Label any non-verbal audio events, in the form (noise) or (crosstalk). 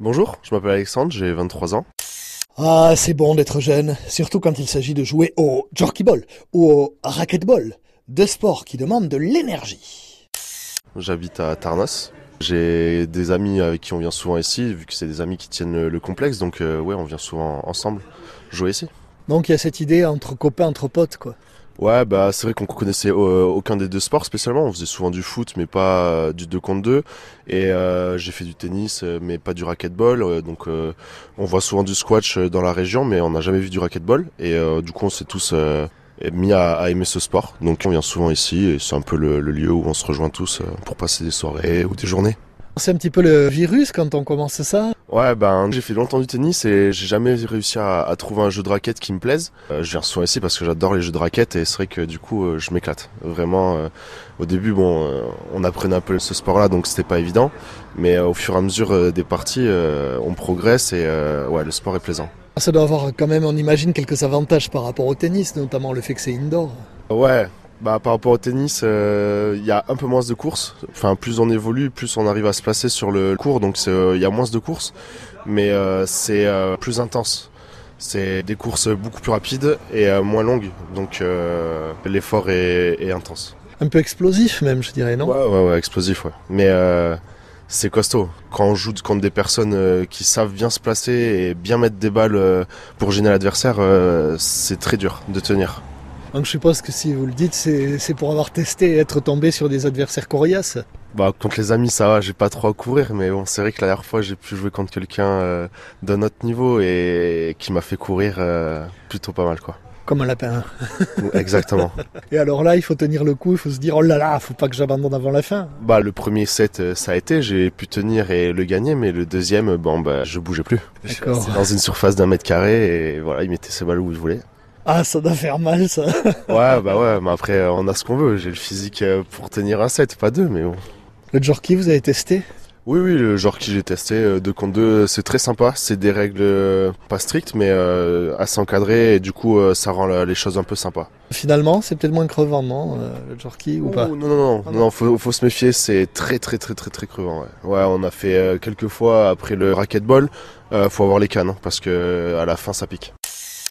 Bonjour, je m'appelle Alexandre, j'ai 23 ans. Ah, c'est bon d'être jeune, surtout quand il s'agit de jouer au jerkyball ou au racquetball, deux sports qui demandent de l'énergie. J'habite à Tarnos. J'ai des amis avec qui on vient souvent ici, vu que c'est des amis qui tiennent le, le complexe, donc euh, ouais, on vient souvent ensemble jouer ici. Donc il y a cette idée entre copains, entre potes, quoi. Ouais, bah c'est vrai qu'on connaissait euh, aucun des deux sports spécialement. On faisait souvent du foot, mais pas euh, du 2 contre 2. Et euh, j'ai fait du tennis, euh, mais pas du racquetball. Donc euh, on voit souvent du squash dans la région, mais on n'a jamais vu du racquetball. Et euh, du coup, on s'est tous mis à, à aimer ce sport. Donc on vient souvent ici, et c'est un peu le, le lieu où on se rejoint tous pour passer des soirées ou des journées. C'est un petit peu le virus quand on commence ça. Ouais, ben j'ai fait longtemps du tennis et j'ai jamais réussi à, à trouver un jeu de raquette qui me plaise. Euh, je viens souvent ici parce que j'adore les jeux de raquette et c'est vrai que du coup euh, je m'éclate. Vraiment, euh, au début, bon, on apprenait un peu ce sport-là donc c'était pas évident, mais au fur et à mesure des parties, on progresse et ouais, le sport est plaisant. Ça doit avoir quand même, on imagine, quelques avantages par rapport au tennis, notamment le fait que c'est indoor. Ouais, bah par rapport au tennis, euh, il y a un peu moins de courses. Enfin, plus on évolue, plus on arrive à se placer sur le court, donc c'est, euh, il y a moins de courses, mais euh, c'est euh, plus intense. C'est des courses beaucoup plus rapides et euh, moins longues, donc euh, l'effort est, est intense. Un peu explosif même, je dirais, non? Ouais, ouais, ouais, explosif, ouais. Mais euh, c'est costaud. Quand on joue contre des personnes euh, qui savent bien se placer et bien mettre des balles euh, pour gêner l'adversaire, euh, c'est très dur de tenir. Donc je suppose que si vous le dites, c'est pour avoir testé et être tombé sur des adversaires coriaces. Bah contre les amis ça va, j'ai pas trop à courir, mais bon c'est vrai que la dernière fois j'ai pu jouer contre quelqu'un euh, d'un autre niveau et qui m'a fait courir euh, plutôt pas mal quoi. Comme un lapin. Exactement. (laughs) Et alors là, il faut tenir le coup, il faut se dire, oh là là, faut pas que j'abandonne avant la fin. bah le premier set euh, ça a été, j'ai pu tenir et le gagner, mais le deuxième bon bah je bougeais plus. D'accord. Dans une surface d'un mètre carré et voilà il mettait ses balles où il voulait. Ah, ça doit faire mal, ça. (laughs) Ouais bah ouais, mais après euh, on a ce qu'on veut. J'ai le physique euh, pour tenir un set, pas deux, mais bon. Le jerky, vous avez testé? Oui, oui, le genre qui j'ai testé, euh, 2 contre 2, c'est très sympa. C'est des règles euh, pas strictes, mais euh, assez encadrées, et du coup, euh, ça rend les choses un peu sympas. Finalement, c'est peut-être moins crevant, non euh, Le jerky ou pas? Oh, non, non, non, Ah non, faut, faut se méfier, c'est très, très, très, très, très crevant. Ouais, ouais on a fait euh, quelques fois après le racquetball, euh, faut avoir les cannes, hein, parce que euh, à la fin, ça pique.